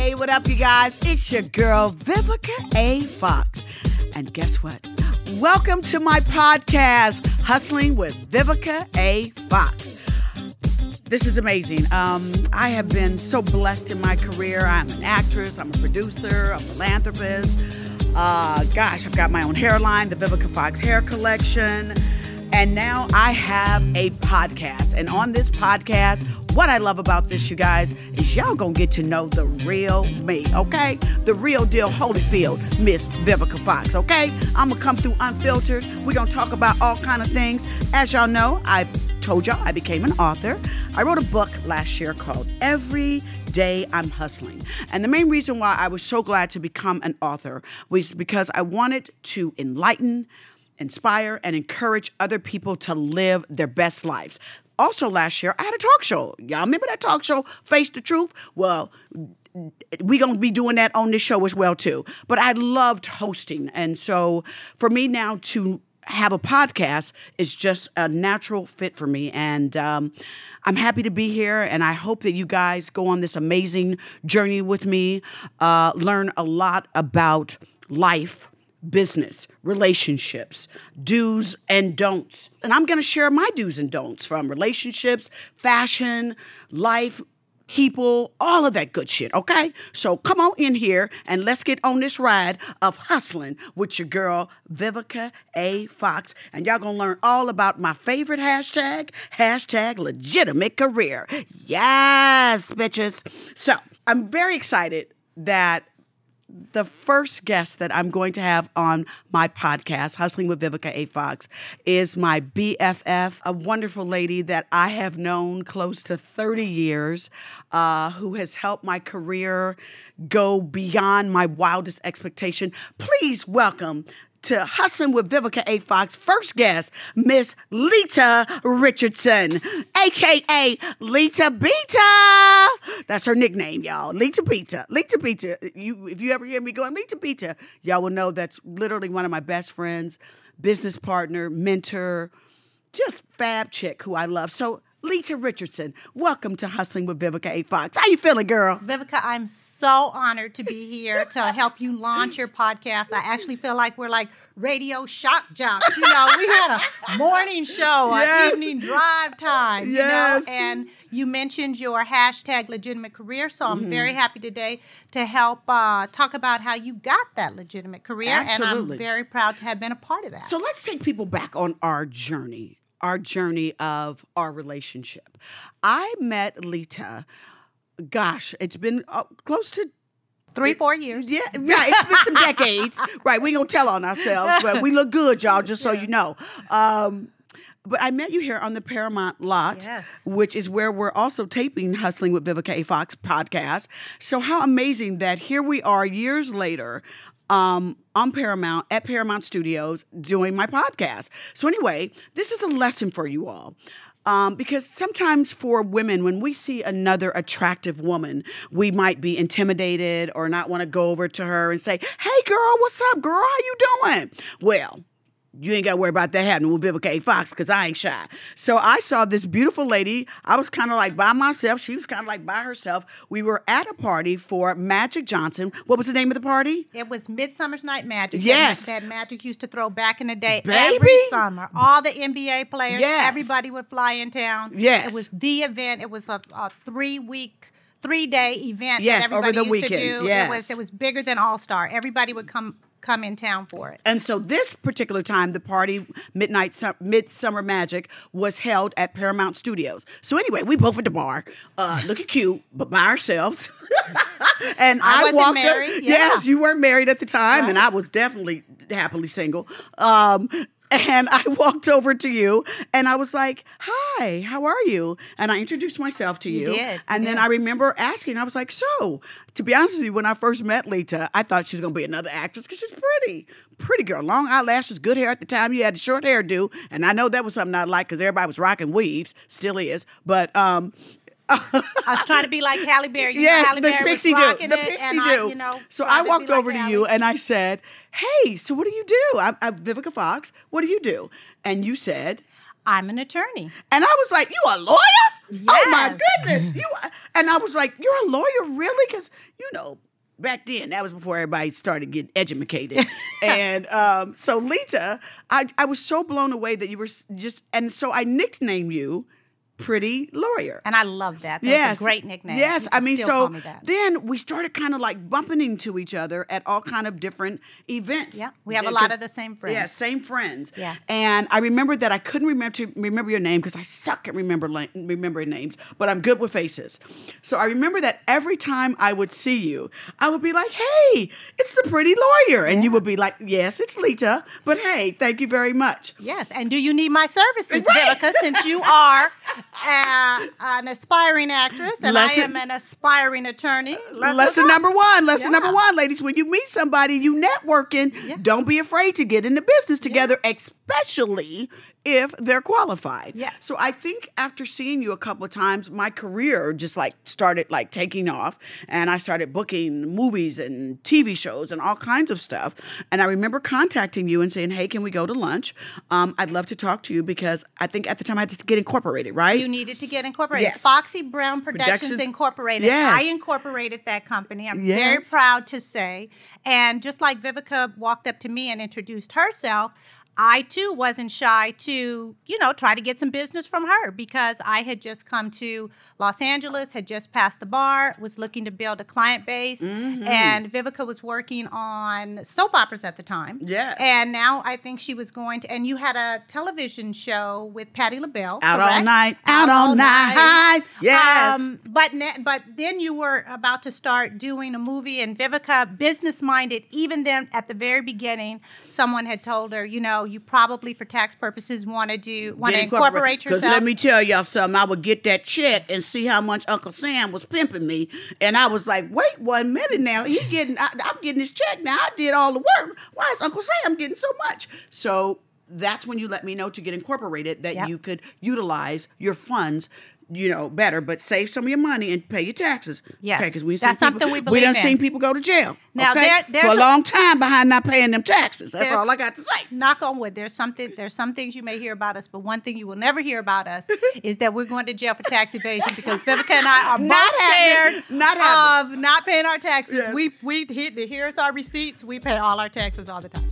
Hey, what up, you guys? It's your girl, Vivica A. Fox. And guess what? Welcome to my podcast, Hustling with Vivica A. Fox. This is amazing. Um, I have been so blessed in my career. I'm an actress, I'm a producer, a philanthropist. Uh, gosh, I've got my own hairline, the Vivica Fox Hair Collection. And now I have a podcast. And on this podcast, what I love about this, you guys, is y'all gonna get to know the real me, okay? The real deal Holyfield, Miss Vivica Fox, okay? I'm gonna come through unfiltered. We're gonna talk about all kind of things. As y'all know, I told y'all I became an author. I wrote a book last year called Every Day I'm Hustling. And the main reason why I was so glad to become an author was because I wanted to enlighten, inspire, and encourage other people to live their best lives. Also, last year, I had a talk show. Y'all remember that talk show, Face the Truth? Well, we're going to be doing that on this show as well too but i loved hosting and so for me now to have a podcast is just a natural fit for me and um, i'm happy to be here and i hope that you guys go on this amazing journey with me uh, learn a lot about life business, relationships, do's and don'ts. And I'm going to share my do's and don'ts from relationships, fashion, life, people, all of that good shit, okay? So come on in here and let's get on this ride of hustling with your girl, Vivica A. Fox. And y'all gonna learn all about my favorite hashtag, hashtag legitimate career. Yes, bitches. So I'm very excited that the first guest that I'm going to have on my podcast, Hustling with Vivica A. Fox, is my BFF, a wonderful lady that I have known close to 30 years, uh, who has helped my career go beyond my wildest expectation. Please welcome to Hustling with Vivica A. Fox first guest, Miss Lita Richardson, aka Lita Beta. That's her nickname, y'all. Lita Beta. Lita Beta. You, if you ever hear me going Lita Beta, y'all will know that's literally one of my best friends, business partner, mentor, just fab chick who I love. So Lita Richardson, welcome to Hustling with Vivica A. Fox. How you feeling, girl? Vivica, I'm so honored to be here to help you launch your podcast. I actually feel like we're like radio shock jocks. You know, we had a morning show, Yes. an evening drive time, Yes. you know, and you mentioned your hashtag legitimate career. So I'm Mm-hmm. very happy today to help uh, talk about how you got that legitimate career. Absolutely. And I'm very proud to have been a part of that. So let's take people back on our journey, our journey of our relationship. I met Lita, gosh, it's been uh, close to Three, four years. yeah, right. It's been some decades. Right. We ain't gonna tell on ourselves, but we look good, y'all, just so you know. Um, but I met you here on the Paramount lot, Yes. which is where we're also taping Hustling with Vivica A. Fox podcast. So how amazing that here we are years later um, on Paramount at Paramount Studios doing my podcast. So anyway, this is a lesson for you all. Um, because sometimes for women, when we see another attractive woman, we might be intimidated or not want to go over to her and say, "Hey, girl, what's up, girl? How you doing?" Well, you ain't got to worry about that happening with Vivica A. Fox because I ain't shy. So I saw this beautiful lady. I was kind of like by myself. She was kind of like by herself. We were at a party for Magic Johnson. What was the name of the party? It was Midsummer's Night Magic. Yes. That, that Magic used to throw back in the day Baby. every summer. All the NBA players, Yes. everybody would fly in town. Yes. It was the event. It was a, a three week, three day event Yes, that over everybody the used to weekend. do. Yes. It was it was bigger than All Star. Everybody would come come in town for it. And so this particular time, the party, Midnight Sum- Midsummer Magic, was held at Paramount Studios. So anyway, we both at the bar, uh, looking cute, but by ourselves. and I, I walked married, up. yeah. Yes, you weren't married at the time, and I was definitely happily single. Um, and I walked over to you, and I was like, "Hi, how are you?" And I introduced myself to you. You did, you And then did. I remember asking. I was like, "So, to be honest with you, when I first met Lita, I thought she was gonna be another actress because she's pretty, pretty girl, long eyelashes, good hair. At the time, you had the short hairdo, and I know that was something I liked because everybody was rocking weaves, still is. But um, I was trying to be like Halle Berry. You know, yes, Halle the Berry pixie do, the pixie do. I, you know, so I to walked like over to Halle. you and I said, "Hey, so what do you do?" I'm, I'm Vivica Fox. What do you do? And you said, I'm an attorney. And I was like, "You a lawyer? Oh my goodness, you!" are-" And I was like, "You're a lawyer, really?" Because you know, back then that was before everybody started getting educated. and um, so, Lita, I I was so blown away that you were just, and so I nicknamed you Pretty Lawyer. And I love that. That's yes, a great nickname. Yes, I mean, so me then we started kind of like bumping into each other at all kind of different events. Yeah, we have a lot of the same friends. Yeah, same friends. Yeah. And I remember that I couldn't remember to remember your name because I suck at remember la- remembering names, but I'm good with faces. So I remember that every time I would see you, I would be like, "Hey, it's the pretty lawyer," and you would be like, "Yes, it's Lita, but hey, thank you very much." Yes, and do you need my services, Right. Vivica, since you are uh, an aspiring actress and Lesson- I am an aspiring attorney? Let's lesson number one. Lesson Yeah. number one, ladies. When you meet somebody, you networking. Yeah. Don't be afraid to get into business together, especially if they're qualified. Yes. So I think after seeing you a couple of times, my career just like started like taking off, and I started booking movies and TV shows and all kinds of stuff. And I remember contacting you and saying, "Hey, can we go to lunch? Um, I'd love to talk to you because I think at the time I had to get incorporated, right? You needed to get incorporated. Yes. Foxy Brown Productions, Productions. Incorporated. Yes. I incorporated that company. I'm very proud to say. And just like Vivica walked up to me and introduced herself, I too wasn't shy to, you know, try to get some business from her because I had just come to Los Angeles, had just passed the bar, was looking to build a client base, Mm-hmm. and Vivica was working on soap operas at the time. Yes. And now I think she was going to, and you had a television show with Patti LaBelle. Out all night, out all night. Yes. Um, but ne- but then you were about to start doing a movie, and Vivica, business minded, even then at the very beginning, someone had told her, you know, you probably for tax purposes want to do want to incorporate Because yourself. let me tell y'all something. I would get that check and see how much Uncle Sam was pimping me, and I was like, "Wait one minute now. He getting. I, I'm getting his check now. I did all the work. Why is Uncle Sam getting so much?" So that's when you let me know to get incorporated that Yep. you could utilize your funds. You know better, but save some of your money and pay your taxes. Yes. because we That's something people, we We believe done in. seen people go to jail. Now, okay? there- there's for a a- long time behind not paying them taxes. That's all I got to say. Knock on wood. There's something. There's some things you may hear about us, but one thing you will never hear about us is that we're going to jail for tax evasion because Vivica and I are Not scared Not happening. of not paying our taxes. Yes. We we hit here's our receipts. We pay all our taxes all the time.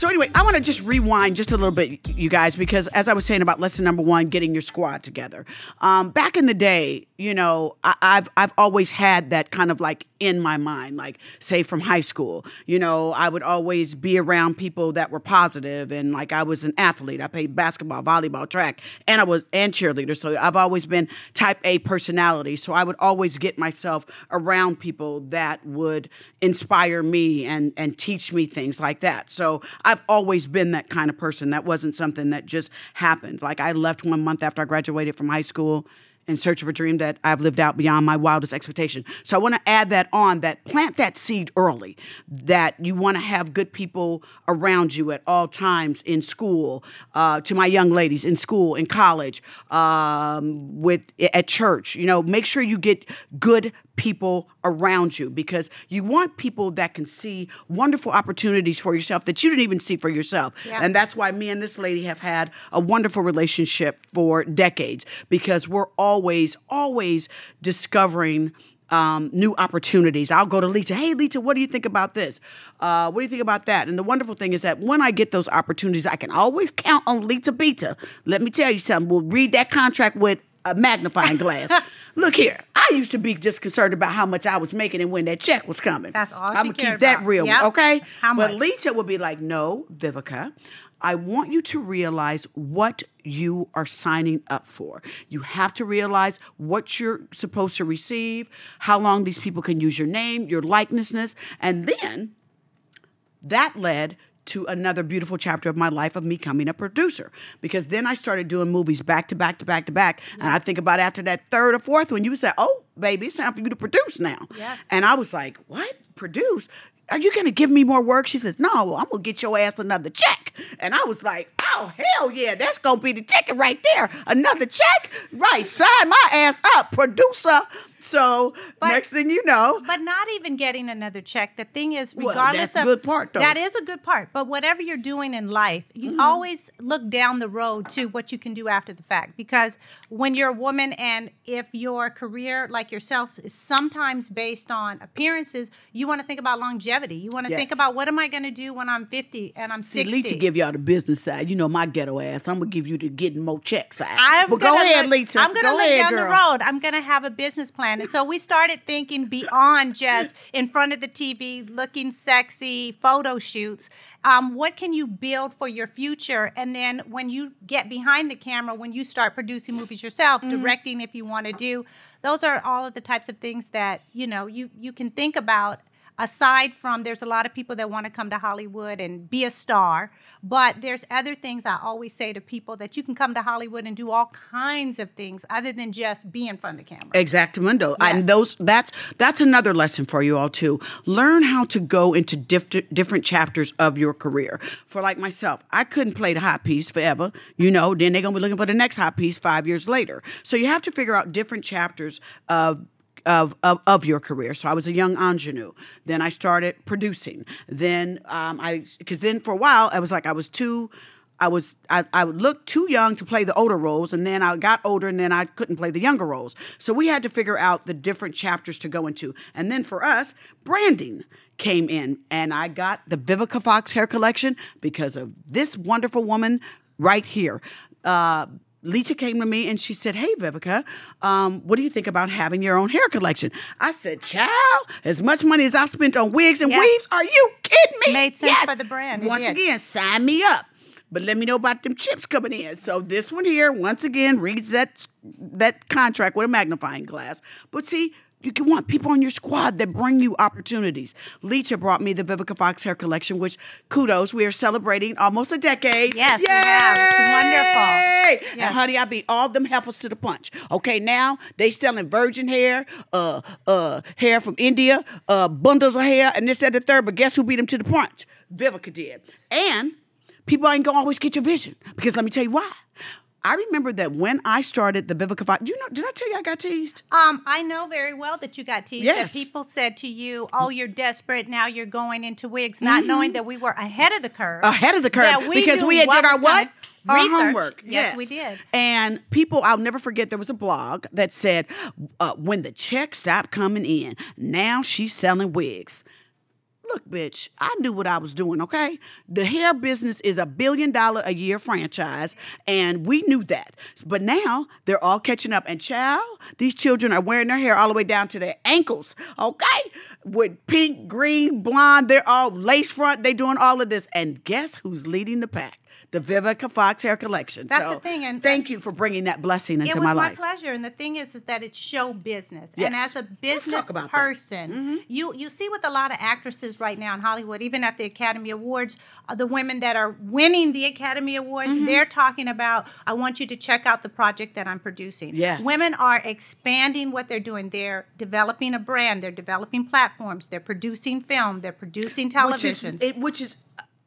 So anyway, I want to just rewind just a little bit, you guys, because as I was saying about lesson number one, getting your squad together. Um, back in the day, you know, I, I've I've always had that kind of like in my mind, like say from high school. You know, I would always be around people that were positive, and like I was an athlete. I played basketball, volleyball, track, and I was and cheerleader. So I've always been type A personality. So I would always get myself around people that would inspire me and and teach me things like that. So I've always been that kind of person. That wasn't something that just happened. Like I left one month after I graduated from high school in search of a dream that I've lived out beyond my wildest expectation. So I want to add that on that plant that seed early that you want to have good people around you at all times in school, uh, to my young ladies in school, in college, um, with at church. You know, make sure you get good people around you because you want people that can see wonderful opportunities for yourself that you didn't even see for yourself. Yeah. And that's why me and this lady have had a wonderful relationship for decades because we're always, always discovering. Um, new opportunities. I'll go to Lita. Hey, Lita, what do you think about this? Uh, what do you think about that? And the wonderful thing is that when I get those opportunities, I can always count on Lita Beta. Let me tell you something. We'll read that contract with a magnifying glass. Look here, I used to be just concerned about how much I was making and when that check was coming. That's all I'm she gonna keep cared that about. real, Yep. okay? How much? but? Lita would be like, "No, Vivica, I want you to realize what you are signing up for. You have to realize what you're supposed to receive, how long these people can use your name, your likenesses, and then that led to another beautiful chapter of my life of me becoming a producer. Because then I started doing movies back to back to back to back. And I think about after that third or fourth one you said oh baby it's time for you to produce now. Yes. and I was like what? Produce are you gonna give me more work? She says, No, I'm gonna get your ass another check. And I was like, Oh, hell yeah, that's gonna be the ticket right there. Another check? Right, sign my ass up, producer So But- next thing you know, But not even getting another check. The thing is, Well, regardless that's the of good part, though. that is a good part. But whatever you're doing in life, you Mm-hmm. always look down the road to what you can do after the fact. Because when you're a woman, and if your career, like yourself, is sometimes based on appearances, you want to think about longevity. You want to think about what am I going to do when I'm 50 and I'm see, 60. Lita give y'all the business side. You know my ghetto ass. I'm gonna give you the getting more checks side. I'm but gonna go ahead, Lita. I'm gonna go look ahead, down girl. the road. I'm gonna have a business plan, and so we started thinking beyond just in front of the TV, looking sexy, photo shoots. Um, what can you build for your future? And then when you get behind the camera, when you start producing movies yourself, Mm-hmm. directing if you want to do, those are all of the types of things that you know you you can think about aside from there's a lot of people that want to come to Hollywood and be a star, but there's other things I always say to people that you can come to Hollywood and do all kinds of things other than just be in front of the camera. Exactamundo. Yes. And those that's that's another lesson for you all too. Learn how to go into diff- different chapters of your career. For like myself, I couldn't play the hot piece forever. You know, then they're gonna be looking for the next hot piece five years later. So you have to figure out different chapters of of, of, of your career. So I was a young ingenue. Then I started producing. Then um, I because then for a while I was like I was too I was I, I looked too young to play the older roles, and then I got older, and then I couldn't play the younger roles. So we had to figure out the different chapters to go into. And then for us, branding came in, and I got the Vivica Fox hair collection because of this wonderful woman right here. Uh, Lita came to me and she said, Hey, Vivica, um, what do you think about having your own hair collection? I said, Child, as much money as I spent on wigs and Yeah. weaves, are you kidding me? Made sense for the brand. Once again, sign me up. But let me know about them chips coming in. So this one here, once again, reads that that contract with a magnifying glass. But see, you can want people on your squad that bring you opportunities. Lita brought me the Vivica Fox hair collection, which kudos, we are celebrating almost a decade. Yes, we have. It's wonderful. Yay! Yes. And honey, I beat all them heifers to the punch. Okay, now they selling virgin hair, uh, uh, hair from India, uh, bundles of hair, and this, that, the third. But guess who beat them to the punch? Vivica did. And people ain't gonna always get your vision because let me tell you why. I remember that when I started the Vivica Fox, you know, did I tell you I got teased? Um, I know very well that you got teased. Yes. That people said to you, "Oh, you're desperate now. You're going into wigs," not knowing that we were ahead of the curve. Mm-hmm. ahead of the curve we because we had did our what? Our Research. homework. Yes, we did. And people, I'll never forget. There was a blog that said, uh, "When the checks stopped coming in, now she's selling wigs." Look, bitch, I knew what I was doing, okay? The hair business is a billion dollar a year franchise, and we knew that. But now they're all catching up. And child, these children are wearing their hair all the way down to their ankles, okay? With pink, green, blonde, they're all lace front, they doing all of this. And guess who's leading the pack? The Vivica Fox hair collection. That's so the thing, and- thank you for bringing that blessing into my life. it was my pleasure, and the thing is, is that it's show business. Yes. And as a business that. Mm-hmm. person, you you see with a lot of actresses right now in Hollywood, even at the Academy Awards, uh, the women that are winning the Academy Awards, Mm-hmm. they're talking about, I want you to check out the project that I'm producing. Yes. women are expanding what they're doing. They're developing a brand. They're developing platforms. They're producing film. They're producing which is television. it, which is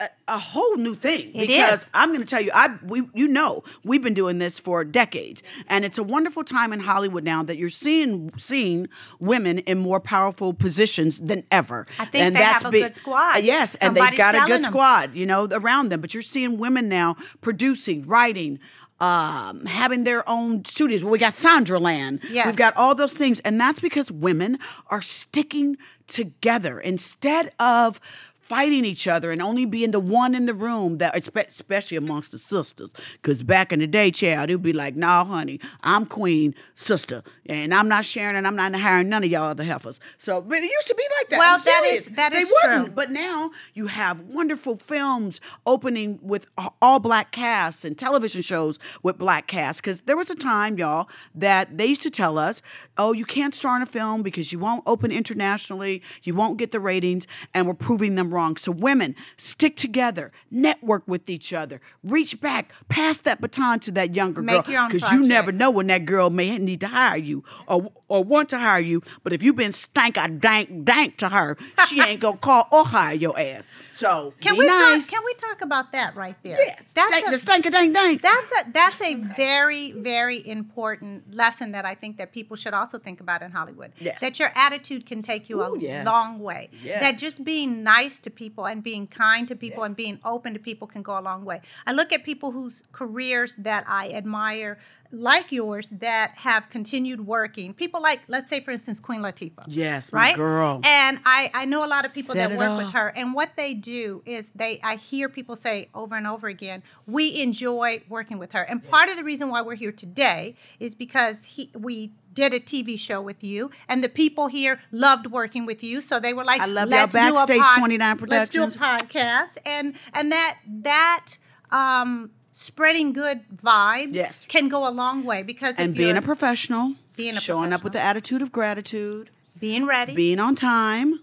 a, a whole new thing It because is. I'm going to tell you, I we you know we've been doing this for decades, and it's a wonderful time in Hollywood now that you're seeing seeing women in more powerful positions than ever. I think and they have a good squad. Uh, Yes, and they've got a good them. squad, you know, around them. But you're seeing women now producing, writing. Um, having their own studios. Well, we got Shondaland. Yes. We've got all those things. And that's because women are sticking together instead of fighting each other and only being the one in the room that especially amongst the sisters because back in the day child it would be like nah honey i'm queen sister and i'm not sharing and i'm not hiring none of y'all other heifers so but it used to be like that Well, I'm that is- that they is wouldn't true. but now you have wonderful films opening with all black casts and television shows with black casts. Because there was a time, y'all, that they used to tell us, oh, you can't star in a film because you won't open internationally, you won't get the ratings. And we're proving them wrong. So, women, stick together, network with each other, reach back, pass that baton to that younger Make girl. Because you never know when that girl may need to hire you or, or want to hire you. But if you've been stank a dank dank to her, she ain't gonna call or hire your ass. So, Can we nice. talk? Can we talk about that right there? yes, that's stank, a, the stank a dank dank. That's a that's a very very important lesson that I think that people should also think about in Hollywood. Yes. That your attitude can take you Ooh, a yes. long way. Yes. That just being nice to people and being kind to people and being open to people can go a long way. I look at people whose careers that I admire like yours that have continued working. People like let's say for instance Queen Latifah. Yes, my right? girl. And I I know a lot of people Set that work with off. her and what they do is they I hear people say over and over again, we enjoy working with her. And part of the reason why we're here today is because he we did a TV show with you, and the people here loved working with you. So they were like, I love y'all "Let's a Backstage pod- 29 Let's do a podcast." And and that that um, spreading good vibes Yes. can go a long way because and being a professional, Being a showing up with the attitude of gratitude, being ready, being on time,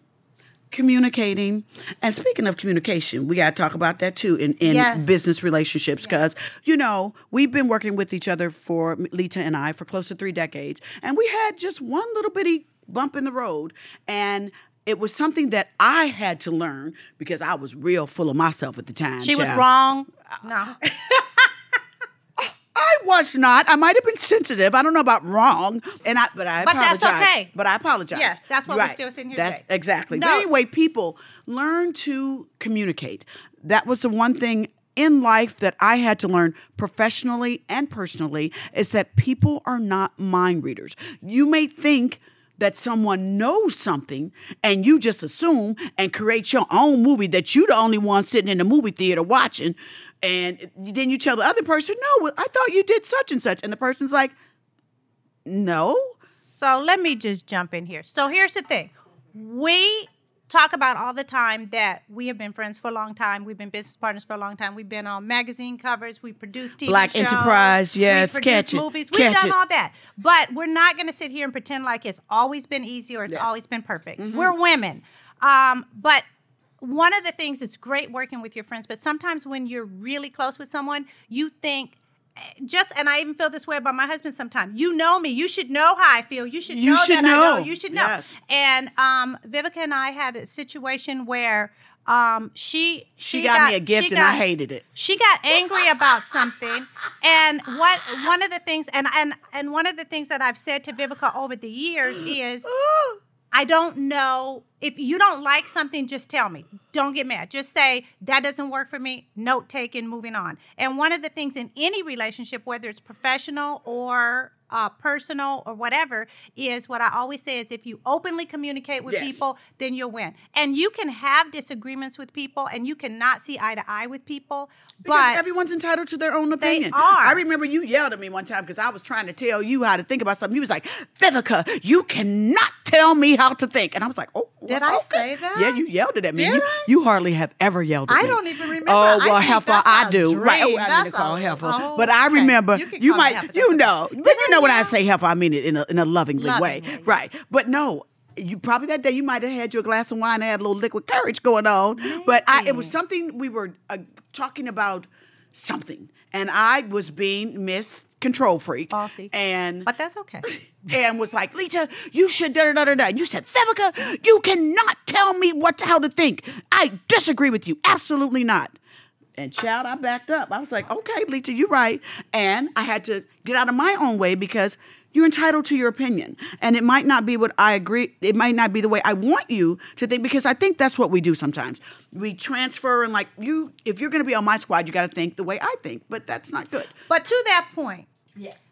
communicating. And speaking of communication, we got to talk about that too in, in Yes. business relationships because, you know, we've been working with each other for, Lita and I, for close to three decades. And we had just one little bitty bump in the road. And it was something that I had to learn because I was real full of myself at the time. she was wrong. Uh, no. I was not. I might have been sensitive. I don't know about wrong, and I but I But that's apologize. okay. But I apologize. Yes, that's why You're we're still sitting here That's today. exactly. No. But anyway, people learn to communicate. That was the one thing in life that I had to learn professionally and personally is that people are not mind readers. You may think that someone knows something and you just assume and create your own movie that you're the only one sitting in the movie theater watching and then you tell the other person no well, i thought you did such and such and the person's like no So let me just jump in here. So here's the thing. We talk about all the time that we have been friends for a long time. We've been business partners for a long time. We've been on magazine covers. We produce TV Black shows. Enterprise, yes, we catch it, movies. We've done it. all that. But we're not going to sit here and pretend like it's always been easy or it's Yes. Mm-hmm. always been perfect. We're women. Um, but one of the things that's great working with your friends, but sometimes when you're really close with someone, you think eh, just and I even feel this way about my husband sometimes. You know me. You should know how I feel. You should You know should that I know. know. You should know. Yes. And um, Vivica and I had a situation where um, she she, got, me a gift she and i hated it she got angry about something and what one of the things and and and one of the things that I've said to Vivica over the years is I don't know if you don't like something just tell me don't get mad just say that doesn't work for me note taken moving on and one of the things in any relationship whether it's professional or uh, personal or whatever is what I always say is if you openly communicate with Yes. people then you'll win and you can have disagreements with people and you cannot see eye to eye with people because but everyone's entitled to their own opinion. They are. I remember you yelled at me one time because I was trying to tell you how to think about something. You was like, Vivica, you cannot tell me how to think. And I was like, oh, Did I say that? Yeah, you yelled it at me. Did you, I? you hardly have ever yelled at I me. I don't even remember. Oh, well, heifer, that's I do. Right. Oh. I That's mean to call a- heifer. oh, but I okay. remember, You can you, call might, you know. okay. But you know when I say heifer, I mean it in a, in a lovingly way. Lovingly, yeah. Right. But no, you probably that day you might have had your glass of wine and had a little liquid courage going on. But I, it was something we were uh, talking about something, and I was being Miss Control Freak, and but that's okay and was like, Lita, you should da da da da da. And you said, Vivica, you cannot tell me what how to think. I disagree with you. Absolutely not. And child, I backed up. I was like, okay, Lita, you're right. And I had to get out of my own way because you're entitled to your opinion. And it might not be what I agree, it might not be the way I want you to think, because I think that's what we do sometimes. We transfer and like you, if you're gonna be on my squad, you gotta think the way I think, but that's not good. but to that point Yes.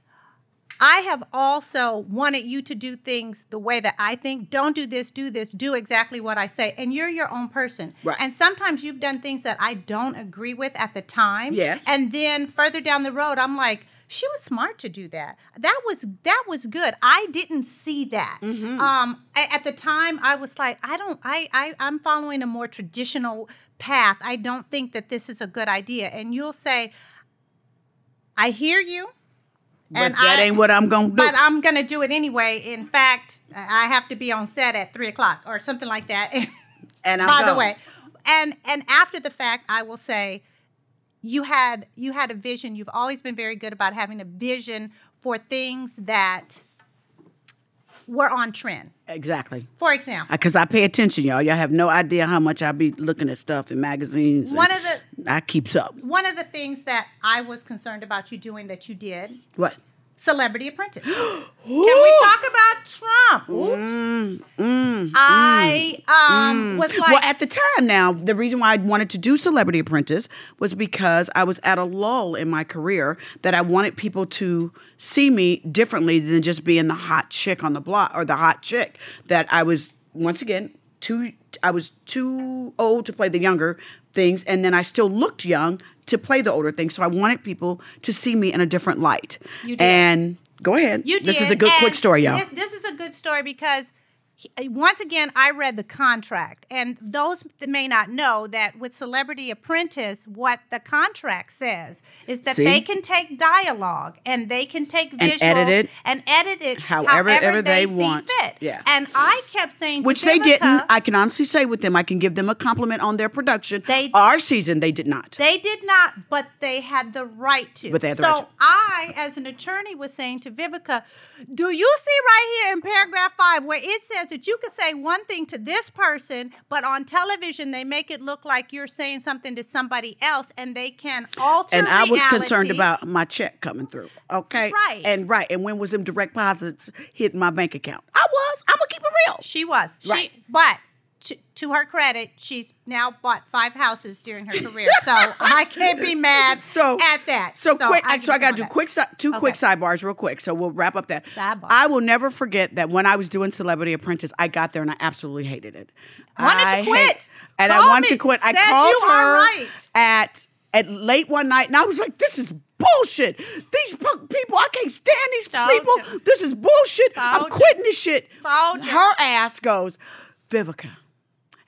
I have also wanted you to do things the way that I think. Don't do this, do this, do exactly what I say. And you're your own person. Right. And sometimes you've done things that I don't agree with at the time. Yes. And then further down the road, I'm like, she was smart to do that. That was that was good. I didn't see that. Mm-hmm. Um, at the time, I was like, I don't. I, I I'm following a more traditional path. I don't think that this is a good idea. And you'll say, I hear you. But that ain't what I'm gonna do. But I'm gonna do it anyway. In fact, I have to be on set at three o'clock or something like that. And I'm by the way, and and after the fact, I will say, you had you had a vision. You've always been very good about having a vision for things that were on trend. Exactly. For example, Because I pay attention, y'all. Y'all have no idea how much I be looking at stuff in magazines. one and of the I keeps up. one of the things that I was concerned about you doing that you did, What? Celebrity Apprentice. Can we talk about Trump? Oops. I um was like Mm, well, at the time now, the reason why I wanted to do Celebrity Apprentice was because I was at a lull in my career that I wanted people to see me differently than just being the hot chick on the block or the hot chick that I was once again too I was too old to play the younger things and then I still looked young to play the older things. So I wanted people to see me in a different light. You did. And go ahead. You did. this is a good quick story, y'all. This, this is a good story because he- once again, I read the contract, and those that may not know that with Celebrity Apprentice, what the contract says is that See? they can take dialogue and they can take And edit it and edit it however- however, ever they see want. Fit. Yeah. And I kept saying, to Which they didn't. Uh, I can honestly say with them, I can give them a compliment on their production. They- Our season, they did not. They did not, but they had the right to. But they had the so right to. I, as an attorney, was saying to Vivica, do you see right here in paragraph five where it says that you could say one thing to this person, but on television they make it look like you're saying something to somebody else, and they can alter. and I was concerned about my check coming through. Okay, Right. and right, and when was them direct deposits hitting my bank account? I was. I'm gonna keep it real. She was. Right. She, but to, to her credit, she's now bought five houses during her career, so I can't be mad So at that. So, quick. I so I got to do that. quick. Si- two quick sidebars, real quick. So we'll wrap up that. Sidebar. I will never forget that when I was doing Celebrity Apprentice, I got there and I absolutely hated it. Wanted to I quit. and Called I wanted me. to quit. I called you her right. at at late one night, and I was like, "This is." Bullshit! These people, I can't stand these Told people. you. This is bullshit. I'm Told you. quitting this shit. Told you. Her ass goes, Vivica.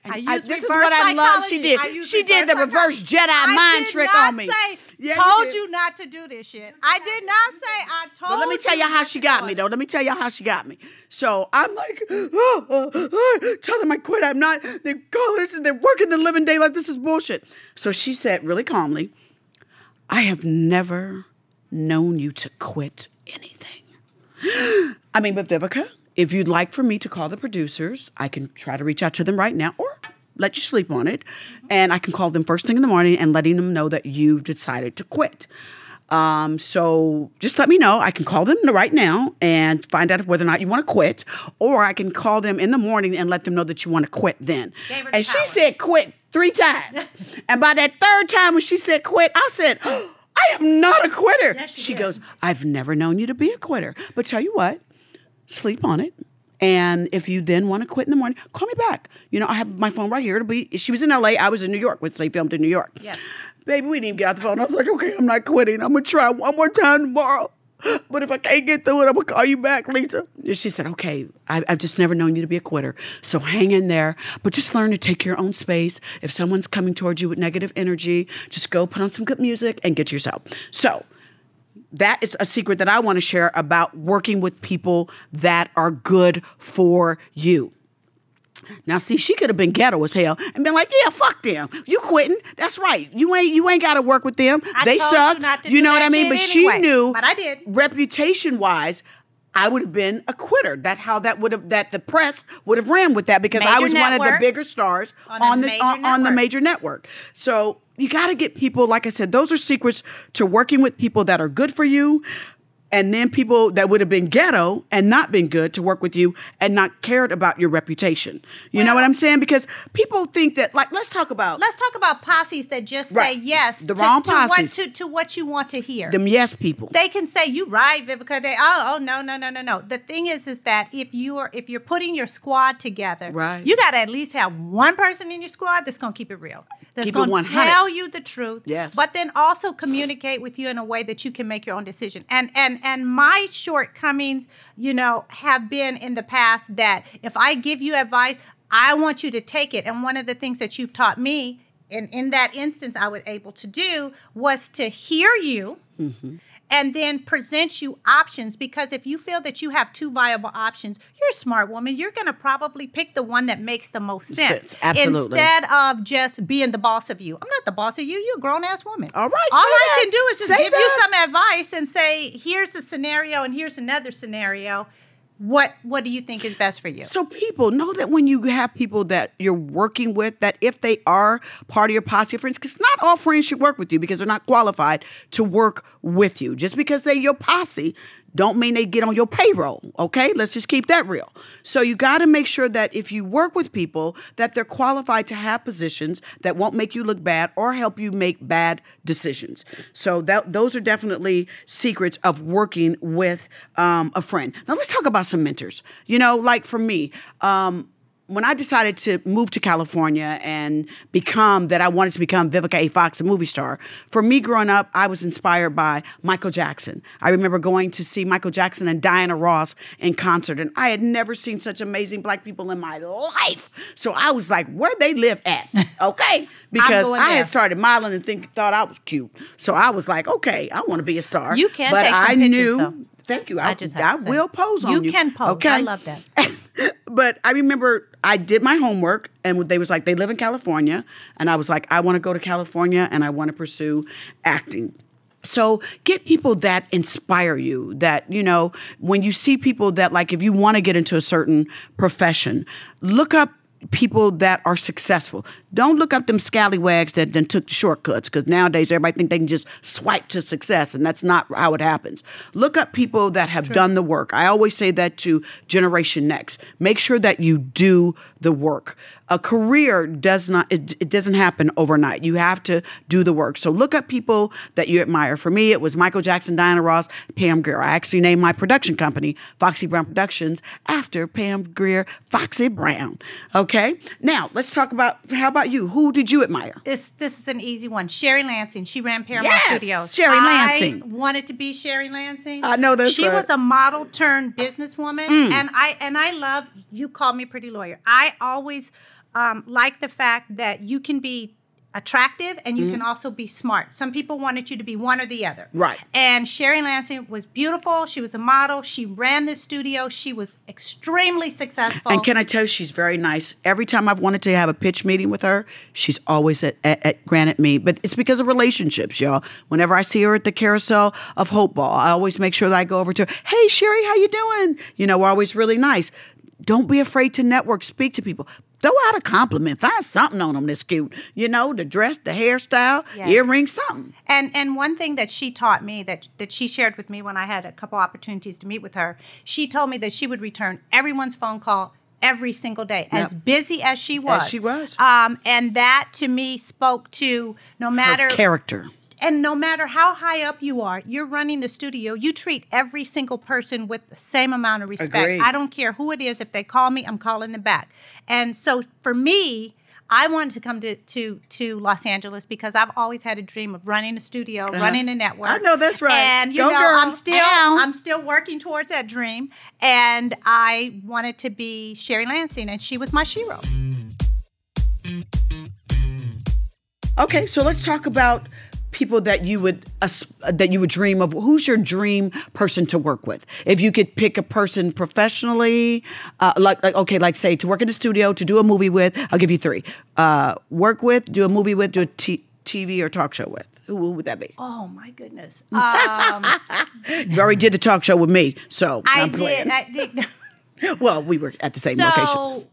I I- this is what I love. She did. She did the reverse. Jedi mind trick on me. Say, Yeah, told did. you not to do this shit. I did not say. I told. You. But let me tell you how she got me, though. Let me tell you how she got me. So I'm like, oh, oh, oh, tell them I quit. I'm not. They call this and they're working the living day like this is bullshit. So she said really calmly, I have never known you to quit anything. I mean, but Vivica, if you'd like for me to call the producers, I can try to reach out to them right now or let you sleep on it. And I can call them first thing in the morning and letting them know that you decided to quit. Um, so just let me know. I can call them right now and find out whether or not you want to quit, or I can call them in the morning and let them know that you want to quit then. The And she said quit three times. and by that third time when she said quit, I said, I am not a quitter. Yes, she she goes, I've never known you to be a quitter. But tell you what, sleep on it. And if you then want to quit in the morning, call me back. You know, I have my phone right here. It'll be. She was in L.A. I was in New York, which they filmed in New York. Yeah. Baby, we didn't even get out the phone. I was like, okay, I'm not quitting. I'm gonna try one more time tomorrow. But if I can't get through it, I'm gonna call you back, Lisa. And she said, okay, I, I've just never known you to be a quitter. So hang in there, but just learn to take your own space. If someone's coming towards you with negative energy, just go put on some good music and get to yourself. So that is a secret that I want to share about working with people that are good for you. Now, see, she could have been ghetto as hell and been like, "Yeah, fuck them. You quitting? That's right. You ain't you ain't got to work with them. I they you suck. you do know what I mean?" But she knew, But I did. reputation wise. I would have been a quitter. That's how that would have that the press would have ran with that because I was one of the bigger stars On on, the on, on the major network. So you got to get people. Like I said, those are secrets to working with people that are good for you, and then people that would have been ghetto and not been good to work with you and not cared about your reputation. You know what I'm saying? Because people think that like let's talk about Let's talk about posses that just Right. say yes The to, wrong to what posses. to, to what you want to hear. them yes people. they can say you right Vivica. They oh oh no no no no no. The thing is is that if you are if you're putting your squad together, Right. you got to at least have one person in your squad that's going to keep it real. That's Keep going to tell you the truth. Yes. But then also communicate with you in a way that you can make your own decision. And and and my shortcomings, you know, have been in the past that if I give you advice, I want you to take it. And one of the things that you've taught me and in that instance I was able to do was to hear you mm-hmm. And then present you options because if you feel that you have two viable options, you're a smart woman. You're going to probably pick the one that makes the most sense. Sense, absolutely. Instead of just being the boss of you. I'm not the boss of you. You're a grown ass woman. All right, All I that. can do is just Say give that. you some advice and say, here's a scenario and here's another scenario. What what do you think is best for you? So people know that when you have people that you're working with, that if they are part of your posse of friends, because not all friends should work with you because they're not qualified to work with you. Just because they're your posse, don't mean they get on your payroll. Okay, let's just keep that real. So you got to make sure that if you work with people, that they're qualified to have positions that won't make you look bad or help you make bad decisions. So that those are definitely secrets of working with um, a friend. Now let's talk about some mentors. You know, like for me. Um, when I decided to move to California and become that I wanted to become Vivica A. Fox, a movie star, for me growing up, I was inspired by Michael Jackson. I remember going to see Michael Jackson and Diana Ross in concert, and I had never seen such amazing black people in my life. So I was like, where they live at? Okay. Because I there. had started modeling and think, thought I was cute. So I was like, okay, I want to be a star. You can but take some I pictures, knew. though. Thank you. I, I just I will pose on You you. can pose. Okay. I love that. but I remember I did my homework and they was like they live in California and I was like I want to go to California and I want to pursue acting. So get people that inspire you that you know when you see people that like if you want to get into a certain profession look up people that are successful. Don't look up them scallywags that then took the shortcuts because nowadays everybody think they can just swipe to success and that's not how it happens. Look up people that have done the work. I always say that to Generation Next. Make sure that you do the work. A career does not it, it doesn't happen overnight. You have to do the work. So look up people that you admire. For me, it was Michael Jackson, Diana Ross, Pam Grier. I actually named my production company Foxy Brown Productions after Pam Grier, Foxy Brown. Okay. Now let's talk about how about you? Who did you admire? This this is an easy one. Sherry Lansing. She ran Paramount Yes, Studios. Sherry Lansing. I wanted to be Sherry Lansing. I know that's She right. Mm. was a model turned businesswoman, and I and I love. You call me pretty lawyer. I always um, like the fact that you can be attractive and you can also be smart. Some people wanted you to be one or the other. Mm. Right. And Sherry Lansing was beautiful. She was a model. She ran the studio. She was extremely successful. And can I tell you, she's very nice. Every time I've wanted to have a pitch meeting with her, she's always at, at, at granted me. But it's because of relationships, y'all. Whenever I see her at the Carousel of Hope Ball, I always make sure that I go over to her. Hey, Sherry, how you doing? You know, we're always really nice. Don't be afraid to network. Speak to people. Throw out a compliment. Find something on them that's cute. You know, the dress, the hairstyle, Yes. earrings, something. And and one thing that she taught me that that she shared with me when I had a couple opportunities to meet with her, she told me that she would return everyone's phone call every single day, as Yep. busy as she was. As she was. Um, and that to me spoke to no Her matter character. And no matter how high up you are, you're running the studio. You treat every single person with the same amount of respect. Agreed. I don't care who it is. If they call me, I'm calling them back. And so for me, I wanted to come to, to, to Los Angeles because I've always had a dream of running a studio, running a network. Uh-huh. I know that's right. And you Go know, girl. I'm still Ow. I'm still working towards that dream. And I wanted to be Sherry Lansing, and she was my shero. Okay, so let's talk about people that you would as- that you would dream of. Who's your dream person to work with? If you could pick a person professionally, uh, like, like okay, like say to work in the studio, to do a movie with, I'll give you three. Uh, work with, do a movie with, do a t- TV or talk show with. Who, who would that be? Oh my goodness. Um, You already did the talk show with me, so I did. I did. well, we were at the same location.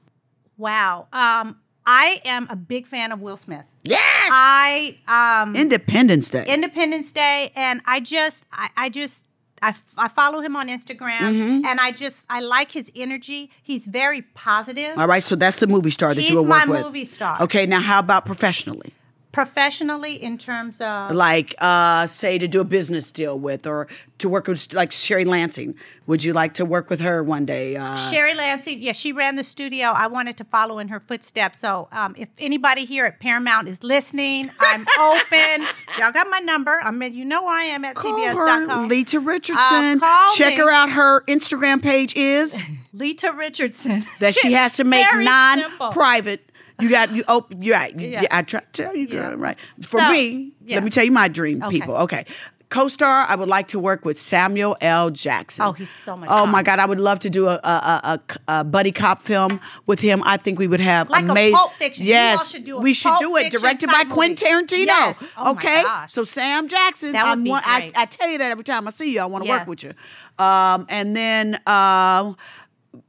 Wow. Um, I am a big fan of Will Smith. Yes, I um, Independence Day. Independence Day, and I just, I, I just. I, f- I follow him on Instagram Mm-hmm. and I just I like his energy. He's very positive. All right, so that's the movie star that He's you will work my movie star. Okay, now how about professionally? Professionally, in terms of like uh, say to do a business deal with or to work with like Sherry Lansing. Would you like to work with her one day? Uh, Sherry Lansing, yeah, she ran the studio. I wanted to follow in her footsteps. So um, if anybody here at Paramount is listening, I'm open. Y'all got my number. I mean, you know where I am at call CBS.com. her, Lita Richardson. call Check me. her out. Her Instagram page is Lita Richardson. that she has to make non-private. You got you open. You're right. You- Yeah. yeah, I try to tell you, girl. Yeah. Right. For So, me, yeah. let me tell you my dream, Okay. people. Okay. co-star, I would like to work with Samuel L. Jackson. Oh, he's so much Oh fun. my God, I would love to do a a, a, a, buddy cop film with him. I think we would have Like a amazing. Pulp Fiction. You all Yes, should do a we should do it. Directed by Quentin movie. Tarantino. Yes. Oh okay, so Sam Jackson. That would I'm be one- I, great. I tell you that every time I see you, I want to work with you. Um, and then. Uh,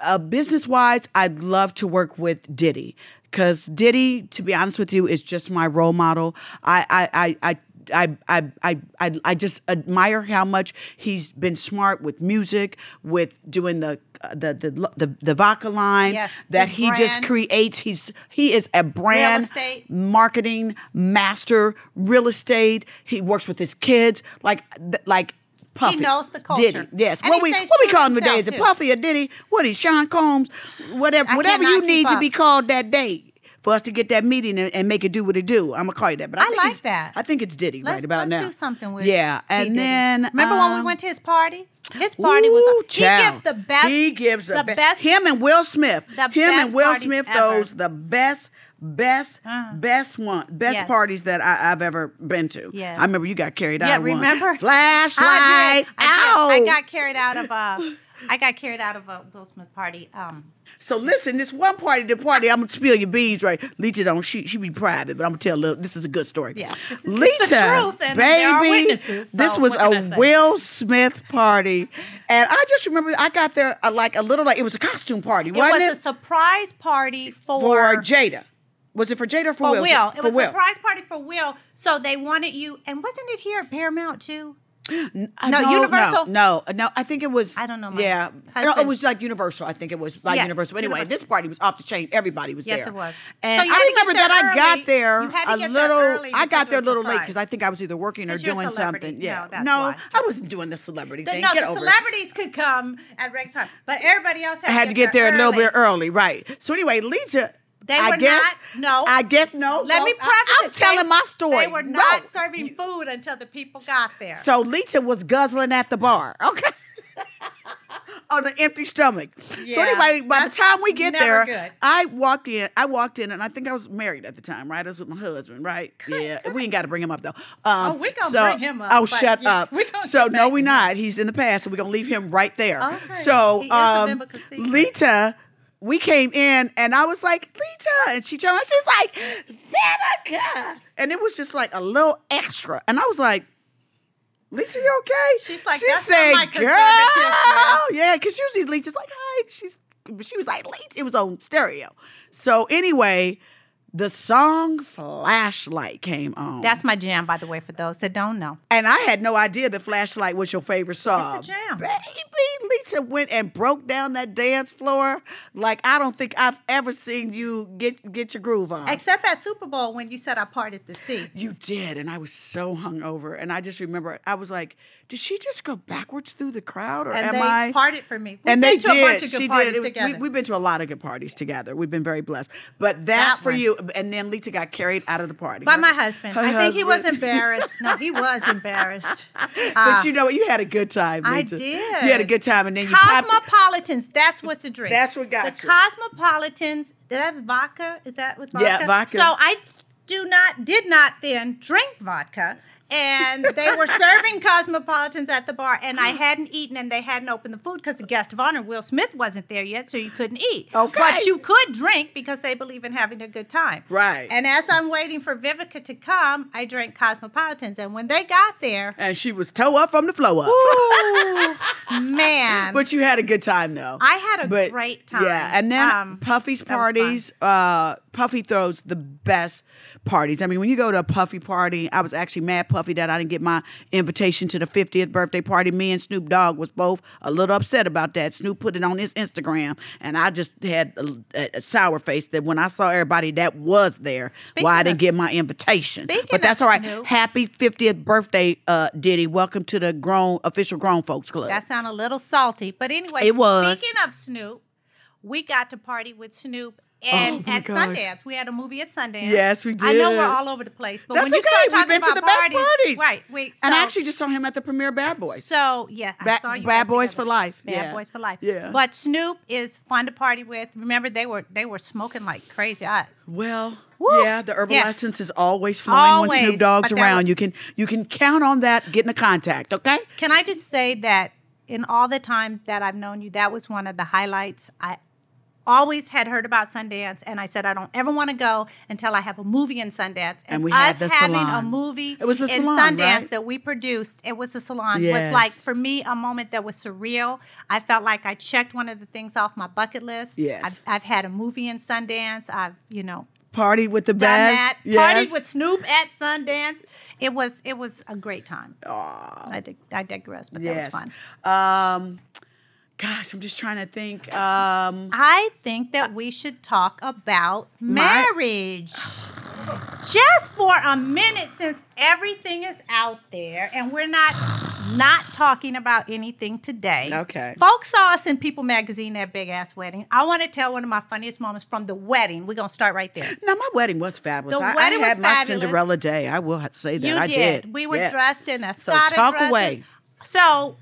uh, business wise, I'd love to work with Diddy because Diddy, to be honest with you, is just my role model. I I I. I I, I, I, I, just admire how much he's been smart with music, with doing the uh, the the the, the vodka line Yes, that he just creates. He's he is a brand marketing master, real estate. He works with his kids, like like. Puffy. knows the culture. Diddy, yes. And what we what we call him today? Is it. Puffy or Diddy? What is Sean Combs? Whatever I whatever you need keep to be called that day for us to get that meeting and, and make it do what it do. I'm gonna call you that. But I, I like that. I think it's Diddy Let's, right about let's now. do something with yeah, and then remember when we um, went to his party? His party Ooh, was child. he gives the best. He gives the be- best. Him and Will Smith. the him and Will Smith. ever. Those the best. Best, Uh. best one, best Yes. parties that I, I've ever been to. I remember you got carried out. Yeah, of one. remember? flashlight. I, did. I, Ow! got, I got carried out of a. I got carried out of a Will Smith party. Um, So listen, this one party, the party, I'm gonna spill your beans, right? Lita don't she she be private, but I'm gonna tell a little this is a good story. Yeah. This is- Lita, truth, baby, witnesses, this was what can I a? Will Smith party, and I just remember I got there uh, like a little like it was a costume party, it was it? a surprise party for for Jada. Was it for Jada or for, Will? for Will? Will. It was Will. a surprise party for Will. So they wanted you, and wasn't it here at Paramount too? Uh, No, Universal? No, no, no. I think it was. I don't know my Yeah, no, it was like Universal. I think it was like Yeah, Universal. But anyway, Universal. this party was off the chain. Everybody was Yes, there. Yes, it was. And So I get remember there that I got there You had to a get there little. I got there a little late because I think I was either working or doing something. No, Yeah, no, why. I wasn't doing the celebrity The, thing. no, get the over it. celebrities could come at regular time, but everybody else had, I had to get there a little bit early, right? So anyway, Lita. They I were guess, not- no. I guess no. Let no, me I- preface I'm it. telling They- my story. They were No. not serving food until the people got there. So Lita was guzzling at the bar. Okay. On an empty stomach. So anyway, by the time we get there, good. I walked in. I walked in, and I think I was married at the time, right? I was with my husband, right? yeah, we ain't got to bring him up though. Um, Oh, we gonna so- bring him up, Oh, shut yeah, up. we So no, we not. He's in the past, so we're gonna leave him right there. Okay. So He is a um. Lita. We came in and I was like, Lita. And she turned around, she's like, Vivica. And it was just like a little extra. And I was like, Lita, you okay? She's like, she "That's not my girl. conservative Yeah, because usually Lita's like, hi. She's she was like, Lita. It was on stereo. So anyway, the song Flashlight came on. That's my jam, by the way, for those that don't know. and I had no idea that Flashlight was your favorite song. It's a jam. Baby, Lita went and broke down that dance floor like I don't think I've ever seen you get get your groove on. Except at Super Bowl when you said I parted the sea. You did, and I was so hungover, and I just remember I was like, "Did she just go backwards through the crowd, or And am they I?" parted for me. We've and been they to did. a bunch of good she parties did. Was-. We, have been to a lot of good parties together. We've been very blessed. But that, That for one. you, and then Lita got carried out of the party By my husband. her I think he was embarrassed. No, he was embarrassed. but uh, you know what? You had a good time. I did. You had a good time, and then popped. Cosmopolitans, that's what's a drink. That's what got you. the you. Cosmopolitans. Did I have vodka? Is that with vodka? Yeah, vodka. So I do not, did not then drink vodka. And they were serving cosmopolitans at the bar, and I hadn't eaten, and they hadn't opened the food because the guest of honor, Will Smith, wasn't there yet, so you couldn't eat. Okay. But you could drink because they believe in having a good time. Right. And as I'm waiting for Vivica to come, I drank cosmopolitans, and when they got there, and she was toe up from the flow up. ooh, man. But you had a good time though. I had a But, great time. Yeah, and then Um, Puffy's that was fun. parties. Uh, Puffy throws the best parties. I mean, when you go to a Puffy party, I was actually mad Puffy that I didn't get my invitation to the 50th birthday party. Me and Snoop Dogg was both a little upset about that. Snoop put it on his Instagram, and I just had a, a- sour face that when I saw everybody that was there, Speaking why I didn't get my invitation. But that's all right. Snoop. Happy 50th birthday, uh, Diddy. Welcome to the grown official grown folks club. That sounded a little salty. But anyway, It was. speaking of Snoop, we got to party with Snoop And Oh, at gosh. Sundance, we had a movie at Sundance. Yes, we did. I know we're all over the place, but That's when you okay. start We've talking been to about the best parties. right? Wait, and I actually just saw him at the premiere of Bad Boys. So yeah, I Bad- saw you Bad Boys together. for life. Bad Yeah. Boys for life. Yeah. But Snoop is fun to party with. Remember, they were they were smoking like crazy. I, Well, Woo. yeah, the herbal Yeah. essence is always flowing when Snoop Dogg's around. was- you can you can count on that getting a contact, okay? can I just say that in all the time that I've known you, that was one of the highlights. I always had heard about Sundance, and I said I don't ever want to go until I have a movie in Sundance. And we us had the having a movie It was the in salon, Sundance right? that we produced. It was a salon. Yes. Was like for me a moment that was surreal. I felt like I checked one of the things off my bucket list. Yes. I've, I've had a movie in Sundance. I've you know Party with the done best. that. Yes. Partied with Snoop at Sundance. It was it was a great time. I, dig- I digress, but yes. that was fun. Um, gosh, I'm just trying to think. Um, I think that we should talk about marriage. Just for a minute, since everything is out there and we're not not talking about anything today. Okay. Folks saw us in People Magazine that big ass wedding. I want to tell one of my funniest moments from the wedding. We're gonna start right there. no, my wedding was fabulous. The I, wedding I had was my fabulous. Cinderella day. I will say that. You I did. We were Yes. dressed in a So Scottish talk dresses. away. So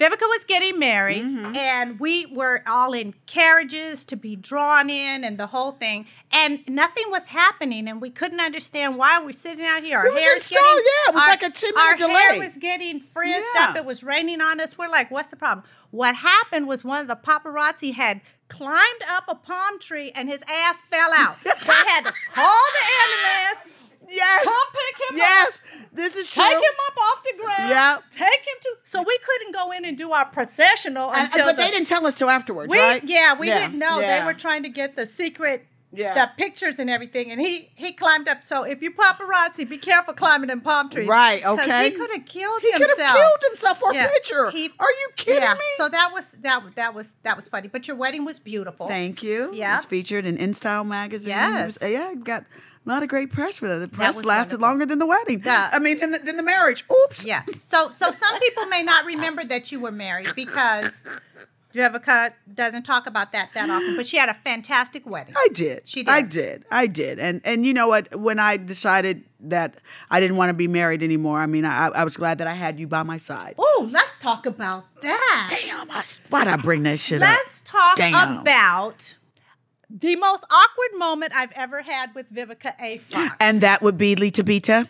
Vivica was getting married, Mm-hmm. and we were all in carriages to be drawn in, and the whole thing. And nothing was happening, and we couldn't understand why we're sitting out here. Our It was hair installed, yeah, it was like a 10 minute delay. Our hair was getting frizzed Yeah. up. It was raining on us. We're like, "What's the problem?" What happened was one of the paparazzi had climbed up a palm tree, and his ass fell out. they had to call the ambulance. Yes. Come pick him up. Yes. This is true. Take him up off the ground. Yep. Take him to. So we couldn't go in and do our processional And- uh, until but the, they didn't tell us till afterwards, We right? yeah we didn't know yeah. they were trying to get the secret. Yeah. The pictures and everything, and he he climbed up. So if you paparazzi, be careful climbing in palm trees. Right. okay. He could have killed He could himself. have killed himself for Yeah. a picture. He- Are you kidding yeah. me? So that was that that was that was funny. But your wedding was beautiful. Thank you. Yeah. It was featured in In Style magazine. It was- Yes. yeah, it got a great press for that. The press was lasted wonderful. longer than the wedding. Yeah. I mean, than the, than the marriage. Oops. Yeah. So so some people may not remember that you were married because Vivica doesn't talk about that that often, but she had a fantastic wedding. I did. She did. I did. I did. And and you know what? When I decided that I didn't want to be married anymore, I mean, I, I was glad that I had you by my side. Oh, let's talk about that. Damn, I, why'd I bring that shit up? Let's talk Damn. about the most awkward moment I've ever had with Vivica A. Fox. And that would be Lita Bita.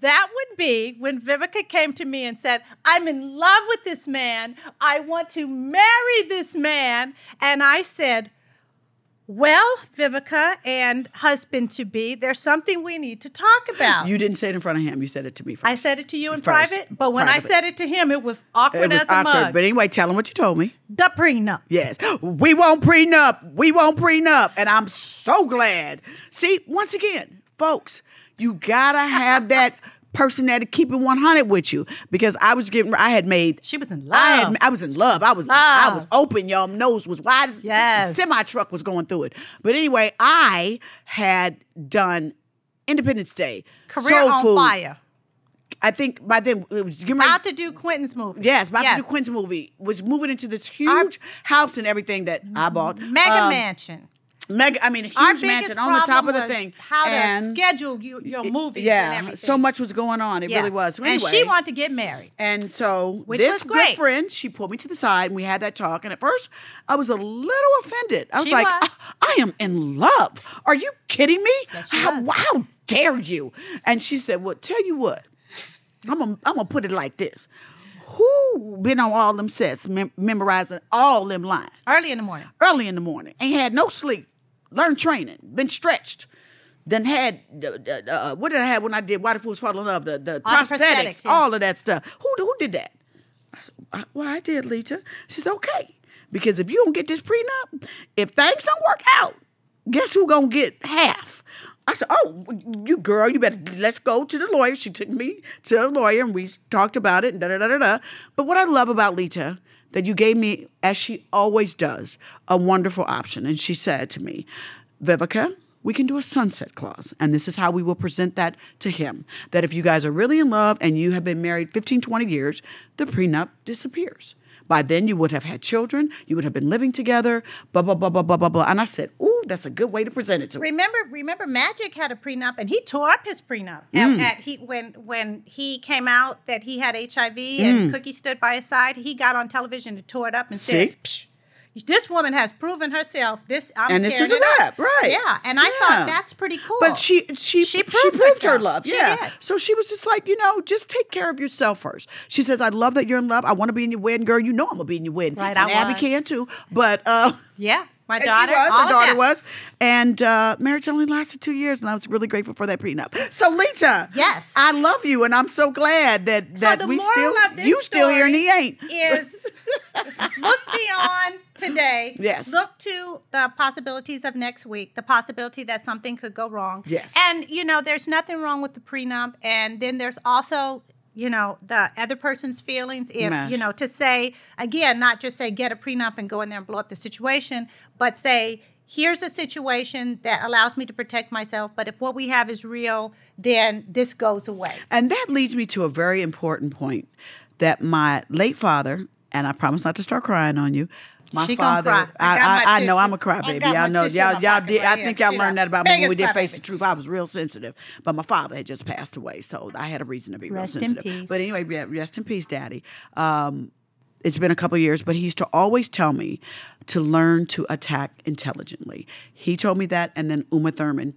that would be when Vivica came to me and said, I'm in love with this man. I want to marry this man. And I said, Well, Vivica and husband to be, there's something we need to talk about. You didn't say it in front of him. You said it to me first. I said it to you in First, private, but when. I said it to him, it was awkward it was as a awkward. mug. But anyway, tell him what you told me. the prenup. Yes. We won't prenup. We won't prenup. And I'm so glad. See, once again, folks, you gotta have that person that keep it 100 with you because I was getting, I had made. She was in I love. had, I was in love. I was, I was open. Y'all nose was wide. Yes. Semi truck was going through it. But anyway, I had done Independence Day, Career Soul on Food. fire. I think by then it was getting ready- About to do Quentin's movie. Yes, about Yes. to do Quentin movie. Was moving into this huge house and everything that I bought. Mega Um, mansion. Mega, I mean, a huge mansion on the top of the thing. How to and schedule you, your movies and yeah, everything. so much was going on. It Yeah. really was. So And she wanted to get married. and so Which this good friend, she pulled me to the side and we had that talk. And at first, I was a little offended. I was She like, was. I, I am in love. Are you kidding me? she how, how dare you? And she said, Well, tell you what, I'm gonna I'm gonna put it like this. Who been on all them sets, mem- memorizing all them lines? Early in the morning. early in the morning. Ain't had no sleep. Learned training. Been stretched. Then had uh, uh, uh, what did I have when I did Why Do Fools Fall in Love? The the All the prosthetics, prosthetics, yeah. all of that stuff. Who who did that? I said, well, I did, Lita. She said, okay. Because if you don't get this prenup, if things don't work out, guess who gonna get half? I said, oh, you girl, you better let's go to the lawyer. She took me to a lawyer and we talked about it and da da da da da. But what I love about Lita, that you gave me, as she always does, a wonderful option. And she said to me, Vivica, we can do a sunset clause. And this is how we will present that to him. That if you guys are really in love and you have been married 15, 20 years, the prenup disappears. By then, you would have had children, you would have been living together, blah, blah, blah, blah, blah, blah, blah. And I said, Ooh, that's a good way to present it to. her. Remember, remember, Magic had a prenup, and he tore up his prenup. At, at he when when he came out that he had HIV and Cookie stood by his side, he got on television and tore it up and See? said, Psh, "This woman has proven herself. This I'm And this is a it up." wrap, right. Yeah, and I Yeah. thought that's pretty cool. But she she She she proved proved, her love. She yeah. did. So she was just like, you know, just take care of yourself first. She says, I love that you're in love. I want to be in your wedding, girl. You know I'm gonna be in your wedding. Right, and I Abby was. can too. But uh yeah, my and daughter, she was, her daughter was. And uh marriage only lasted two years, and I was really grateful for that prenup. So Lita, Yes. I love you, and I'm so glad that that the we still you still here and he ain't. is look beyond today. Yes. Look to the possibilities of next week, the possibility that something could go wrong. Yes. And, you know, there's nothing wrong with the prenup. And then there's also, you know, the other person's feelings. If, Mash. you know, to say, again, not just say get a prenup and go in there and blow up the situation, but say, here's a situation that allows me to protect myself. But if what we have is real, then this goes away. And that leads me to a very important point that my late father, and I promise not to start crying on you. My She father, cry. I I, got I, my I know I'm a a I crybaby. got Y'all know, y'all, y'all did. right I think y'all See learned that? that about me when we did Face the. Truth. I was real sensitive, but my father had just passed away, so I had a reason to be Rest real sensitive. peace. But anyway, rest in peace, Daddy. Um, it's been a couple years, but he used to always tell me to learn to attack intelligently. He told me that, and then Uma Thurman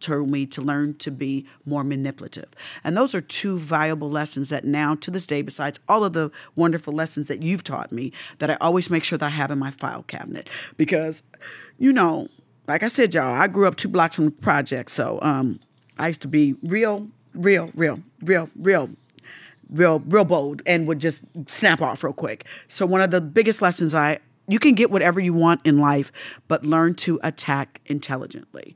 told me to learn to be more manipulative. And those are two valuable lessons that now, to this day, besides all of the wonderful lessons that you've taught me, that I always make sure that I have in my file cabinet. Because, you know, like I said, y'all, I grew up two blocks from the project, so um, I used to be real, real, real, real, real real real bold and would just snap off real quick. So one of the biggest lessons I you can get whatever you want in life, but learn to attack intelligently.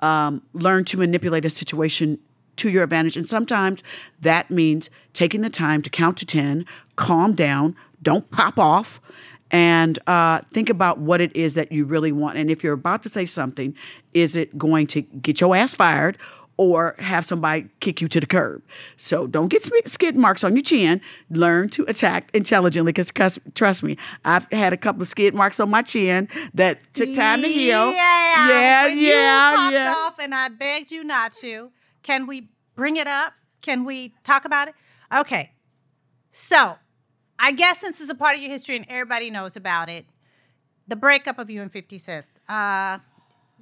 Um, learn to manipulate a situation to your advantage, and sometimes that means taking the time to count to ten, calm down, don't pop off, and uh, think about what it is that you really want. And if you're about to say something, is it going to get your ass fired? Or have somebody kick you to the curb. So don't get skid marks on your chin. Learn to attack intelligently because trust me, I've had a couple of skid marks on my chin that took time to heal. Yeah, yeah, when you yeah, popped yeah. off, and I begged you not to. Can we bring it up? Can we talk about it? Okay. So, I guess since it's a part of your history and everybody knows about it, the breakup of you and Fifty Cent. Uh,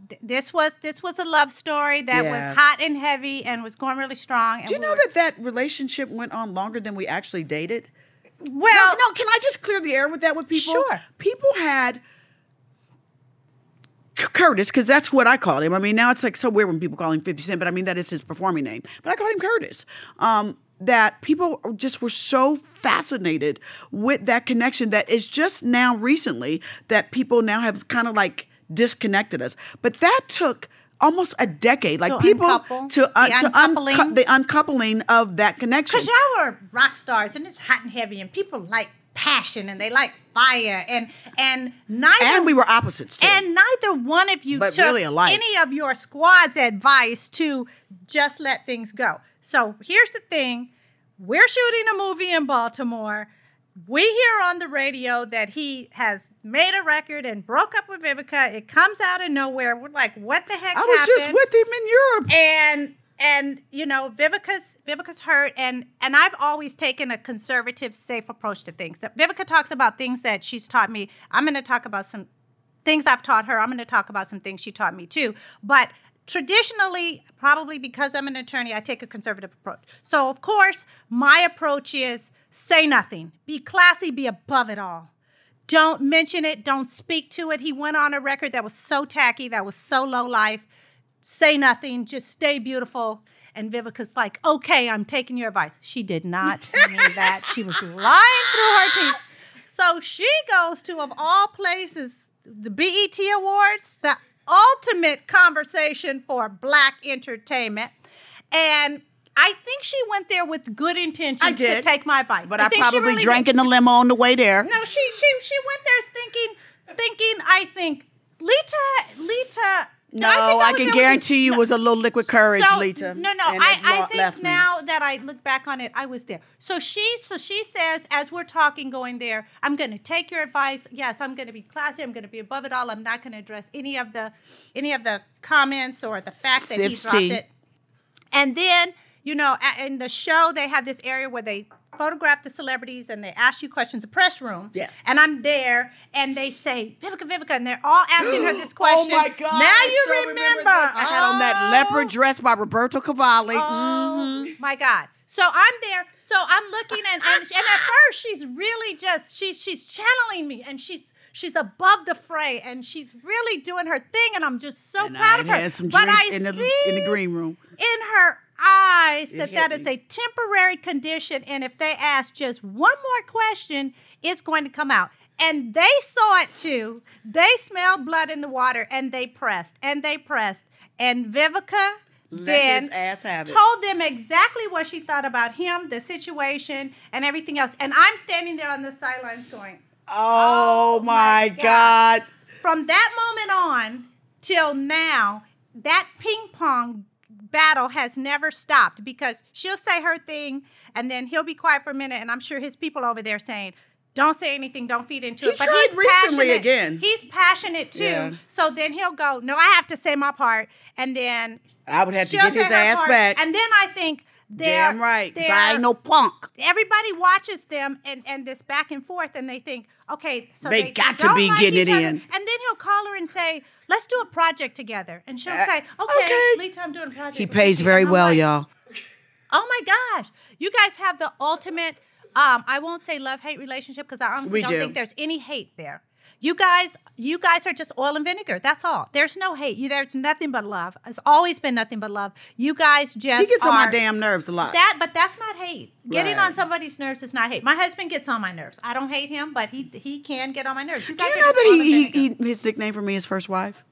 th- this was this was a love story that Yes. was hot and heavy and was going really strong. And Do you we know were- that that relationship went on longer than we actually dated? Well, no, no, can I just clear the air with that with people? Sure. People had Curtis, because that's what I call him. I mean, now it's like so weird when people call him 50 Cent, but I mean, that is his performing name. But I call him Curtis. Um, that people just were so fascinated with that connection that it's just now recently that people now have kind of like disconnected us. But that took almost a decade. Like To people uncouple, to, uh, the to uncoupling. uncu- the uncoupling of that connection. Because y'all were rock stars and it's hot and heavy and people like passion and they like fire and and neither and we were opposites too. and neither one of you But took really any of your squad's advice to just let things go. So here's the thing: we're shooting a movie in Baltimore. We hear on the radio that he has made a record and broke up with Vivica. It comes out of nowhere. We're like, what the heck I was happened? just with him in Europe. and and you know Vivica's Vivica's hurt and and I've always taken a conservative safe approach to things. That Vivica talks about things that she's taught me. I'm going to talk about some things I've taught her. I'm going to talk about some things she taught me too. But traditionally, probably because I'm an attorney, I take a conservative approach. So of course, my approach is say nothing. Be classy, be above it all. Don't mention it, don't speak to it. He went on a record that was so tacky, that was so low life say nothing, just stay beautiful. And Vivica's like, okay, I'm taking your advice. She did not mean that. She was lying through her teeth. So she goes to, of all places, the BET Awards, the ultimate conversation for black entertainment. And I think she went there with good intentions I to did. take my advice. But I, think probably really drank did. in the limo on the way there. No, she she she went there thinking thinking I think Lita Lita No, I I I, can guarantee you No. was a little liquid courage, So, Lita. No, no, I, I think left me. now that I look back on it, I was there. So she, so she says, as we're talking, going there, I'm going to take your advice. Yes, I'm going to be classy. I'm going to be above it all. I'm not going to address any of the, any of the comments or the fact that he dropped tea. it. And then, you know, in the show, they had this area where they photograph the celebrities and they ask you questions, the press room. Yes. And I'm there, and they say, Vivica, Vivica, and they're all asking her this question. Oh my God! Now I you remember. this. I had on that Oh. leopard dress by Roberto Cavalli. Oh Mhm. my God. So I'm there. So I'm looking and, and and at first she's really just she's she's channeling me and she's she's above the fray and she's really doing her thing and I'm just so And proud I of her. had some but I in the see in the green room. in her eyes that that is a temporary condition and if they ask just one more question it's going to come out. And they saw it too. They smelled blood in the water and they pressed and they pressed. And vivica Let then told them exactly what she thought about him the situation and everything else. And i'm standing there on the sidelines going Oh, Oh my my God. from that moment on till now, that ping pong battle has never stopped because she'll say her thing and then he'll be quiet for a minute, and I'm sure his people over there saying, "Don't say anything, don't feed into He it." But he's recently passionate. again. He's passionate too. Yeah. So then he'll go, "No, I have to say my part," and then I would have to get his ass part, back. And then I think. They're, Damn right, 'cause I ain't no punk. everybody watches them and, and this back and forth and they think, okay, so They they, got to be like getting it other. in. And then he'll call her and say, let's do a project together. And she'll Uh, say, okay, okay. Lita, I'm doing a project. He pays you." very well, like, y'all. Oh my gosh. You guys have the ultimate, um, I won't say love hate relationship because I honestly We don't do. think there's any hate there. You guys, you guys are just oil and vinegar. That's all. There's no hate. You, there's nothing but love. It's always been nothing but love. You guys just He gets on my damn nerves a lot. that, but that's not hate. Getting Right. on somebody's nerves is not hate. My husband gets on my nerves. I don't hate him, but he he can get on my nerves. You Do you know that he, he, he his nickname for me is first wife?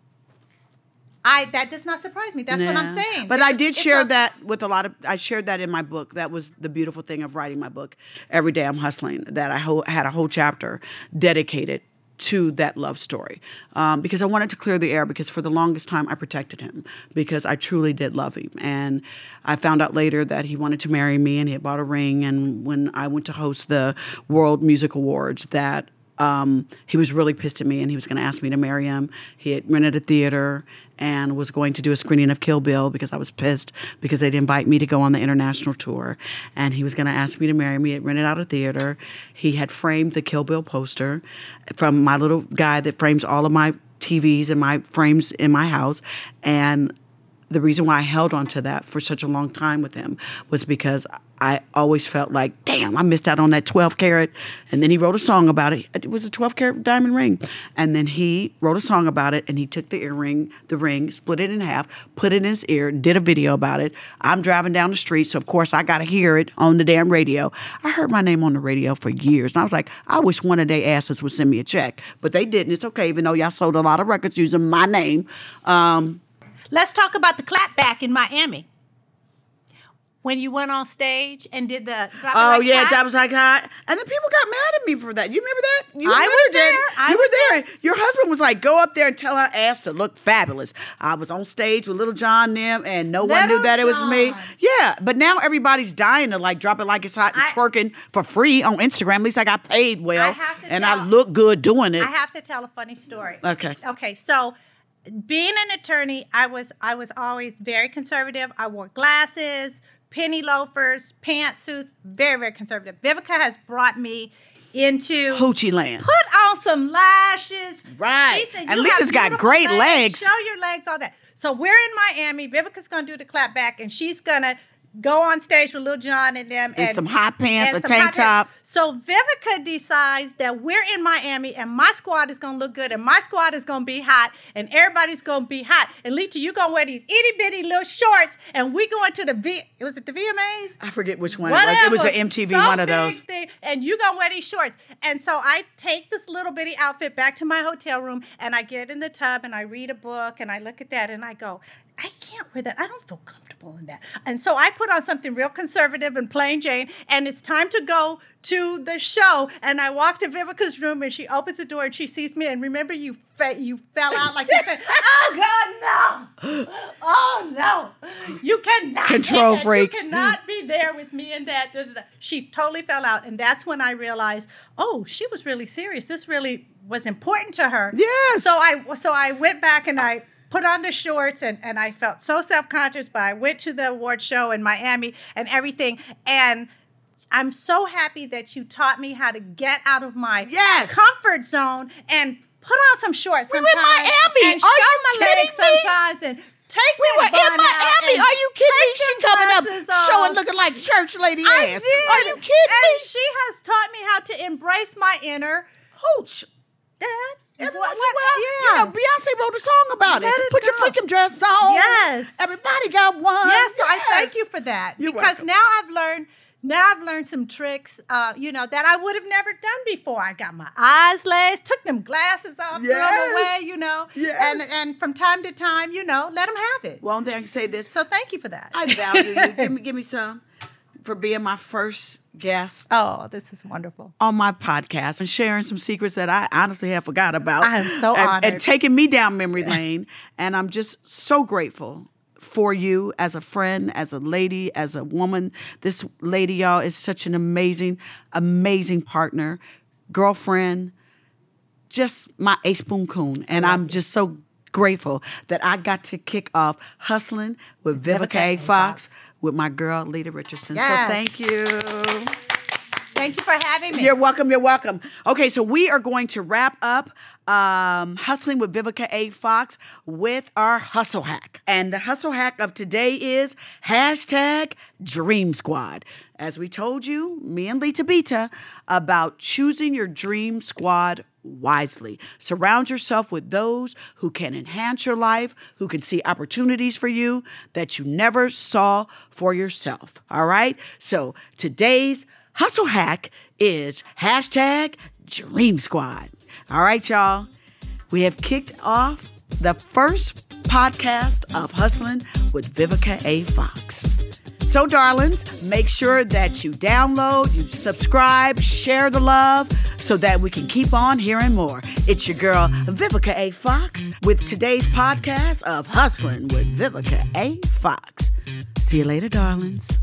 I that does not surprise me. That's what I'm saying. But It's I did share that with a lot of. I shared that in my book. That was the beautiful thing of writing my book. Every day I'm hustling. That I ho- had a whole chapter dedicated to that love story um, because I wanted to clear the air because for the longest time I protected him because I truly did love him. And I found out later that he wanted to marry me and he had bought a ring and when I went to host the World Music Awards that um, he was really pissed at me and he was going to ask me to marry him. He had rented a theater and was going to do a screening of Kill Bill because I was pissed because they didn't invite me to go on the international tour. And he was going to ask me to marry me. He rented out a theater. He had framed the Kill Bill poster from my little guy that frames all of my TVs and my frames in my house. And the reason why I held on to that for such a long time with him was because I always felt like, damn, I missed out on that 12 carat. And then he wrote a song about it. It was a 12 carat diamond ring. And then he wrote a song about it and he took the earring, the ring, split it in half, put it in his ear, did a video about it. I'm driving down the street, so of course I got to hear it on the damn radio. I heard my name on the radio for years. And I was like, I wish one of their asses would send me a check. But they didn't. It's okay, even though y'all sold a lot of records using my name. Um, Let's talk about the clapback in Miami. When you went on stage and did the drop it Oh like yeah, that was like hot. And then people got mad at me for that. You remember that? You I was that? there. I you was were there. Your husband was like, "Go up there and tell her ass to look fabulous." I was on stage with Lil Jon them, and no one knew Little that it was me. Yeah, but now everybody's dying to like drop it like it's hot and I- twerking for free on Instagram. At least I got paid well, I have to and tell- I look good doing it. I have to tell a funny story. Okay. Okay, so being an attorney, I was I was always very conservative. I wore glasses, penny loafers, pantsuits, very very conservative. Vivica has brought me into Hoochie land. put on some lashes. Right. She said, And "You Lita's got great legs." Show your legs, all that. So we're in Miami. Vivica's gonna do the clap back, and she's gonna go on stage with Lil Jon and them And some hot pants, and a tank top. So Vivica decides that we're in Miami and my squad is gonna look good and my squad is gonna be hot and everybody's gonna be hot. And Lita, you gonna wear these itty bitty little shorts and we going to the V was it the VMAs? I forget which one it was. It was Whatever, an MTV one of those. thing, and you gonna wear these shorts. And so I take this little bitty outfit back to my hotel room and I get in the tub and I read a book and I look at that and I go, I can't wear that. I don't feel comfortable in that. And so I put on something real conservative and plain Jane, and it's time to go to the show. And I walk to Vivica's room, and she opens the door and she sees me. And remember, you fe- you fell out like you fell. oh God, no! Oh no! You cannot Control freak. You cannot be there with me in that. da, da, da. She totally fell out, and that's when I realized, oh, she was really serious. This really was important to her. Yes. So I so I went back and I put on the shorts and, and I felt so self-conscious, but I went to the award show in Miami and everything. And I'm so happy that you taught me how to get out of my Yes. comfort zone and put on some shorts We were in Miami. and Are show you my legs me? sometimes and take We were in Miami. Are you kidding me? She coming up off. showing looking like church lady I ass. did. Are you kidding and me? she has taught me how to embrace my inner Hooch. dad. Every What- once in a what- while, yeah. you know, Beyonce wrote a song about Let it. it Put your freaking dress on. Yes. Everybody got one. Yeah, so I thank you for that You're because welcome. now I've learned. Now I've learned some tricks, uh, you know, that I would have never done before. I got my eyes laced, took them glasses off, threw them away, you know, Yes. and and from time to time, you know, let them have it. Well, then say this. So thank you for that. I value you. Give me, give me some for being my first guest oh, this is wonderful. on my podcast and sharing some secrets that I honestly have forgot about. I am so and, honored. And taking me down memory lane. And I'm just so grateful for you as a friend, as a lady, as a woman. This lady, y'all, is such an amazing, amazing partner, girlfriend, just my ace boom coon. And I'm just so grateful that I got to kick off hustling with Vivica A. Fox with my girl Lita Richardson. Yes. So thank you. Thank you for having me. You're welcome. You're welcome. Okay, so we are going to wrap up um, Hustling with Vivica A. Fox with our hustle hack. And the hustle hack of today is hashtag Dream Squad. As we told you, me and Bita, about choosing your dream squad wisely. Surround yourself with those who can enhance your life, who can see opportunities for you that you never saw for yourself. All right? So today's hustle hack is hashtag Dream Squad. All right, y'all. We have kicked off the first podcast of Hustling with Vivica A. Fox. So, darlings, make sure that you download, you subscribe, share the love so that we can keep on hearing more. It's your girl, Vivica A. Fox, with today's podcast of Hustling with Vivica A. Fox. See you later, darlings.